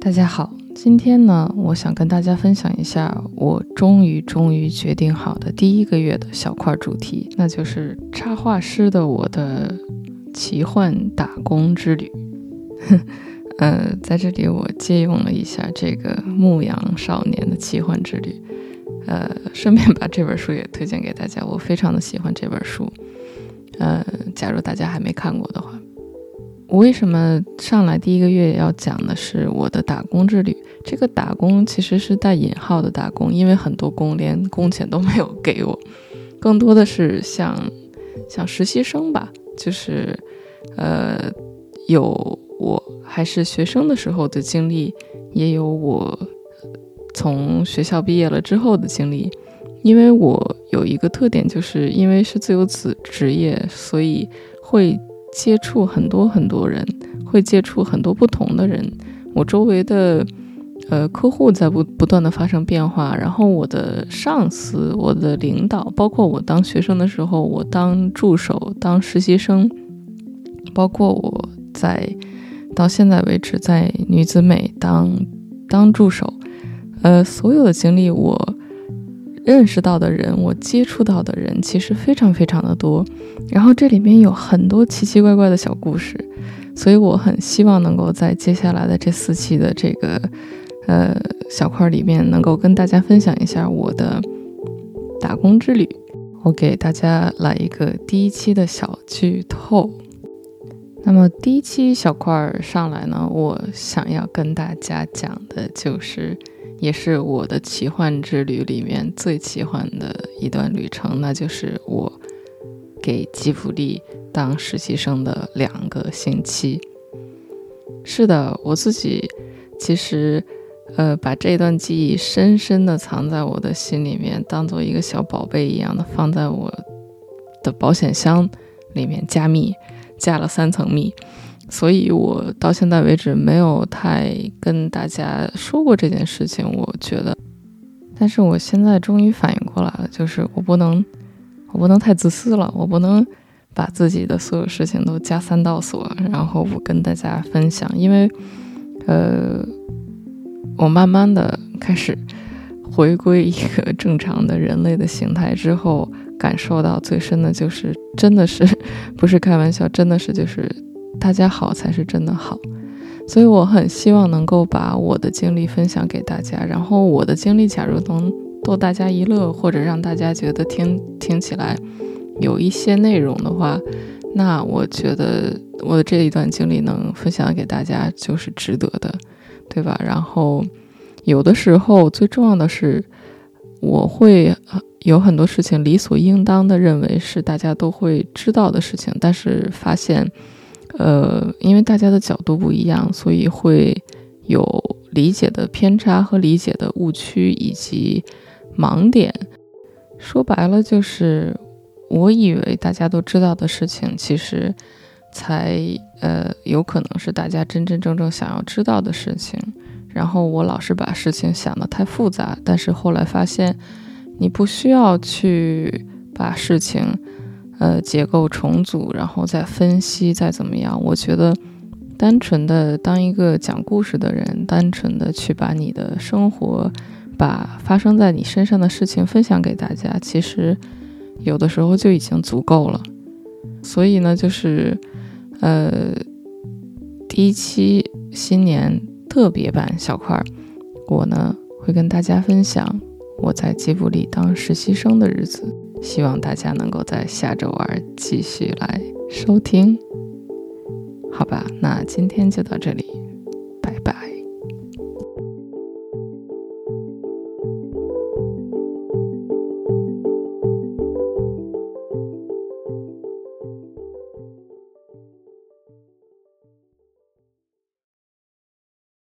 大家好，今天呢，我想跟大家分享一下我终于终于决定好的第一个月的小块主题，那就是插画师的我的奇幻打工之旅。呃，在这里我借用了一下这个牧羊少年的奇幻之旅，呃，顺便把这本书也推荐给大家，我非常的喜欢这本书。呃，假如大家还没看过的话。我为什么上来第一个月要讲的是我的打工之旅？这个打工其实是带引号的打工，因为很多工连工钱都没有给我，更多的是像像实习生吧，就是呃有我还是学生的时候的经历，也有我从学校毕业了之后的经历。因为我有一个特点，就是因为是自由职职业，所以会。接触很多很多人，会接触很多不同的人。我周围的呃客户在不不断的发生变化，然后我的上司、我的领导，包括我当学生的时候，我当助手、当实习生，包括我在到现在为止在女子美当当助手，呃，所有的经历我。认识到的人，我接触到的人其实非常非常的多，然后这里面有很多奇奇怪怪的小故事，所以我很希望能够在接下来的这四期的这个呃小块里面，能够跟大家分享一下我的打工之旅。我给大家来一个第一期的小剧透。那么第一期小块上来呢，我想要跟大家讲的就是。也是我的奇幻之旅里面最奇幻的一段旅程，那就是我给吉卜力当实习生的两个星期。是的，我自己其实呃把这段记忆深深的藏在我的心里面，当做一个小宝贝一样的放在我的保险箱里面加密，加了三层密。所以，我到现在为止没有太跟大家说过这件事情。我觉得，但是我现在终于反应过来了，就是我不能，我不能太自私了，我不能把自己的所有事情都加三道锁，然后不跟大家分享。因为，呃，我慢慢的开始回归一个正常的人类的形态之后，感受到最深的就是，真的是不是开玩笑，真的是就是。大家好才是真的好，所以我很希望能够把我的经历分享给大家。然后我的经历，假如能逗大家一乐，或者让大家觉得听听起来有一些内容的话，那我觉得我的这一段经历能分享给大家就是值得的，对吧？然后有的时候最重要的是，我会有很多事情理所应当的认为是大家都会知道的事情，但是发现。呃，因为大家的角度不一样，所以会有理解的偏差和理解的误区以及盲点。说白了，就是我以为大家都知道的事情，其实才呃有可能是大家真真正正想要知道的事情。然后我老是把事情想得太复杂，但是后来发现，你不需要去把事情。呃，结构重组，然后再分析，再怎么样？我觉得，单纯的当一个讲故事的人，单纯的去把你的生活，把发生在你身上的事情分享给大家，其实有的时候就已经足够了。所以呢，就是呃，第一期新年特别版小块儿，我呢会跟大家分享我在吉卜力当实习生的日子。希望大家能够在下周二继续来收听，好吧？那今天就到这里。